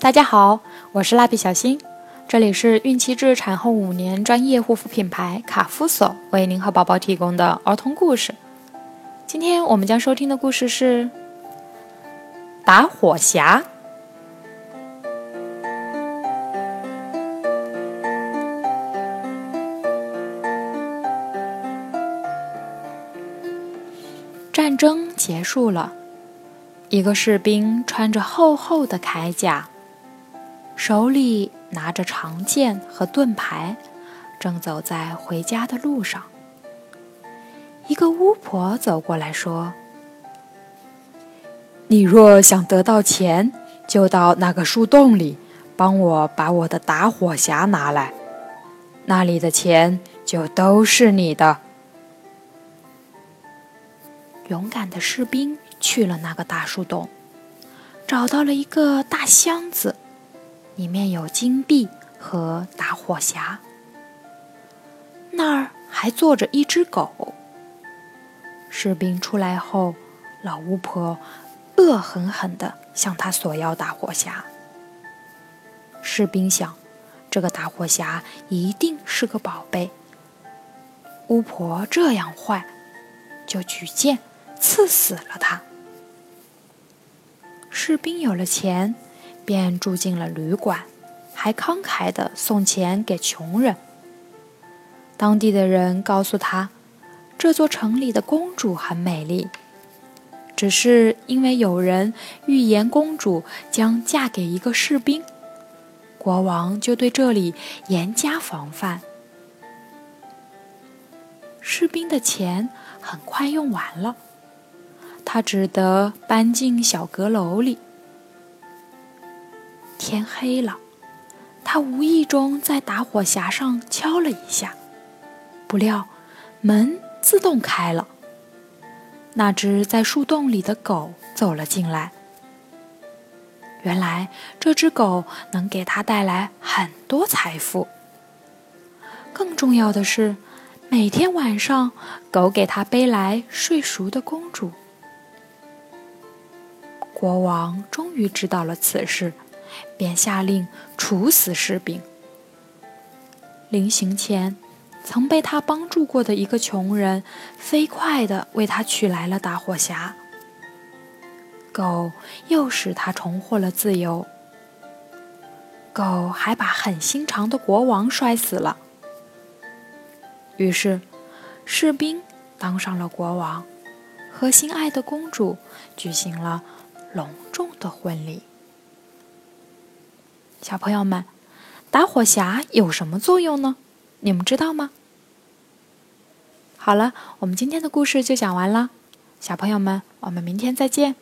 大家好，我是蜡笔小新，这里是孕期至产后五年专业护肤品牌卡夫索为您和宝宝提供的儿童故事。今天我们将收听的故事是《打火匣》。战争结束了，一个士兵穿着厚厚的铠甲。手里拿着长剑和盾牌，正走在回家的路上。一个巫婆走过来说：“你若想得到钱，就到那个树洞里，帮我把我的打火匣拿来，那里的钱就都是你的。”勇敢的士兵去了那个大树洞，找到了一个大箱子。里面有金币和打火匣，那儿还坐着一只狗。士兵出来后，老巫婆恶狠狠地向他索要打火匣。士兵想，这个打火匣一定是个宝贝。巫婆这样坏，就举剑刺死了他。士兵有了钱。便住进了旅馆，还慷慨地送钱给穷人。当地的人告诉他，这座城里的公主很美丽，只是因为有人预言公主将嫁给一个士兵，国王就对这里严加防范。士兵的钱很快用完了，他只得搬进小阁楼里。天黑了，他无意中在打火匣上敲了一下，不料门自动开了。那只在树洞里的狗走了进来。原来这只狗能给他带来很多财富。更重要的是，每天晚上狗给他背来睡熟的公主。国王终于知道了此事。便下令处死士兵。临行前，曾被他帮助过的一个穷人，飞快地为他取来了打火匣。狗又使他重获了自由。狗还把狠心肠的国王摔死了。于是，士兵当上了国王，和心爱的公主举行了隆重的婚礼。小朋友们，打火匣有什么作用呢？你们知道吗？好了，我们今天的故事就讲完了。小朋友们，我们明天再见。